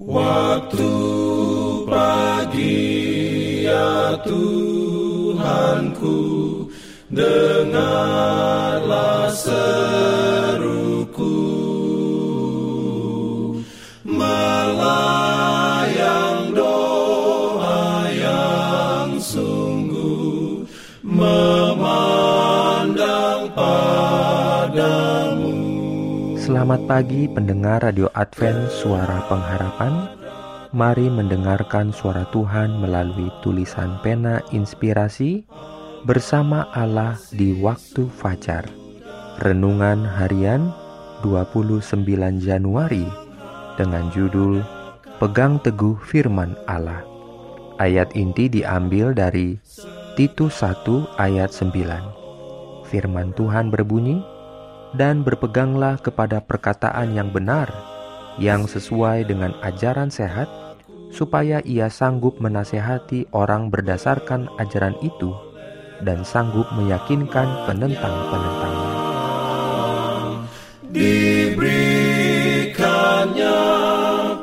Waktu pagi ya Tuhanku Dengarlah Selamat pagi pendengar Radio Advent Suara Pengharapan. Mari mendengarkan suara Tuhan melalui tulisan pena inspirasi Bersama Allah di waktu fajar. Renungan harian 29 Januari Dengan judul Pegang Teguh Firman Allah. Ayat inti diambil dari Titus 1 ayat 9 Firman Tuhan berbunyi, dan berpeganglah kepada perkataan yang benar, yang sesuai dengan ajaran sehat, supaya ia sanggup menasehati orang berdasarkan ajaran itu dan sanggup meyakinkan penentang-penentangnya. Diberikannya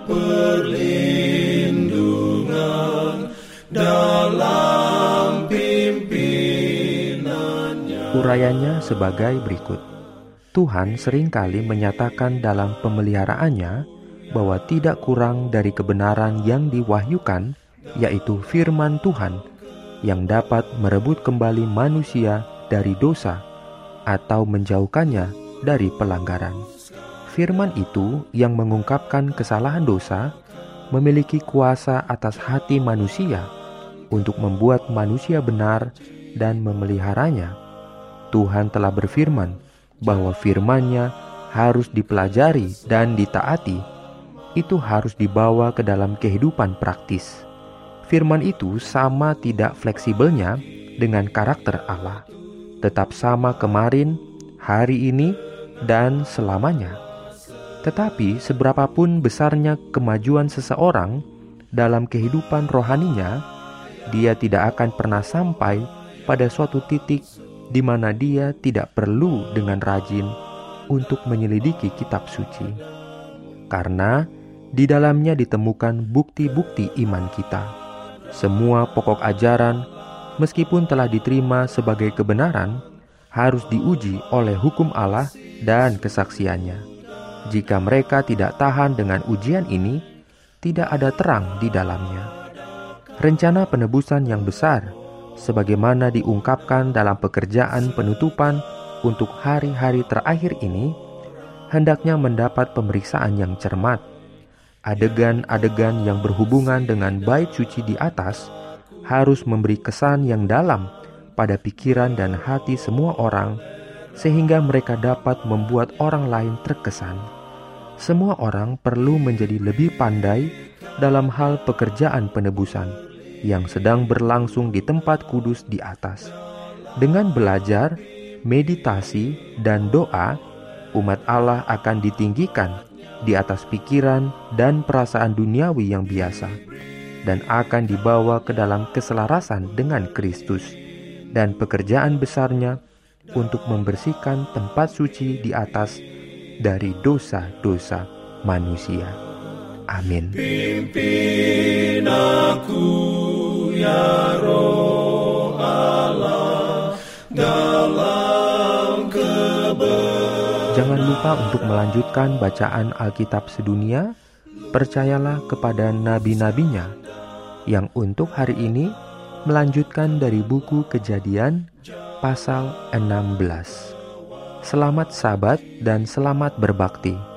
perlindungan dalam pimpinannya. Urayanya sebagai berikut. Tuhan sering kali menyatakan dalam pemeliharaannya bahwa tidak kurang dari kebenaran yang diwahyukan, yaitu firman Tuhan, yang dapat merebut kembali manusia dari dosa atau menjauhkannya dari pelanggaran. Firman itu yang mengungkapkan kesalahan dosa memiliki kuasa atas hati manusia untuk membuat manusia benar dan memeliharanya. Tuhan telah berfirman bahwa firman-Nya harus dipelajari dan ditaati. Itu harus dibawa ke dalam kehidupan praktis. Firman itu sama tidak fleksibelnya dengan karakter Allah, tetap sama kemarin, hari ini, dan selamanya. Tetapi seberapapun besarnya kemajuan seseorang dalam kehidupan rohaninya, dia tidak akan pernah sampai pada suatu titik di mana dia tidak perlu dengan rajin untuk menyelidiki kitab suci. Karena di dalamnya ditemukan bukti-bukti iman kita. Semua pokok ajaran, meskipun telah diterima sebagai kebenaran, harus diuji oleh hukum Allah dan kesaksiannya. Jika mereka tidak tahan dengan ujian ini, tidak ada terang di dalamnya. Rencana penebusan yang besar, sebagaimana diungkapkan dalam pekerjaan penutupan untuk hari-hari terakhir ini, hendaknya mendapat pemeriksaan yang cermat. Adegan-adegan yang berhubungan dengan bait suci di atas harus memberi kesan yang dalam pada pikiran dan hati semua orang, sehingga mereka dapat membuat orang lain terkesan. Semua orang perlu menjadi lebih pandai dalam hal pekerjaan penebusan yang sedang berlangsung di tempat kudus di atas. Dengan belajar, meditasi, dan doa, umat Allah akan ditinggikan di atas pikiran dan perasaan duniawi yang biasa, dan akan dibawa ke dalam keselarasan dengan Kristus, dan pekerjaan besarnya untuk membersihkan tempat suci di atas dari dosa-dosa manusia. Amin. Pimpin aku ya roh Allah dalam Jangan lupa untuk melanjutkan bacaan Alkitab sedunia. Percayalah kepada nabi-nabinya yang untuk hari ini melanjutkan dari buku Kejadian pasal 16. Selamat sabat dan selamat berbakti.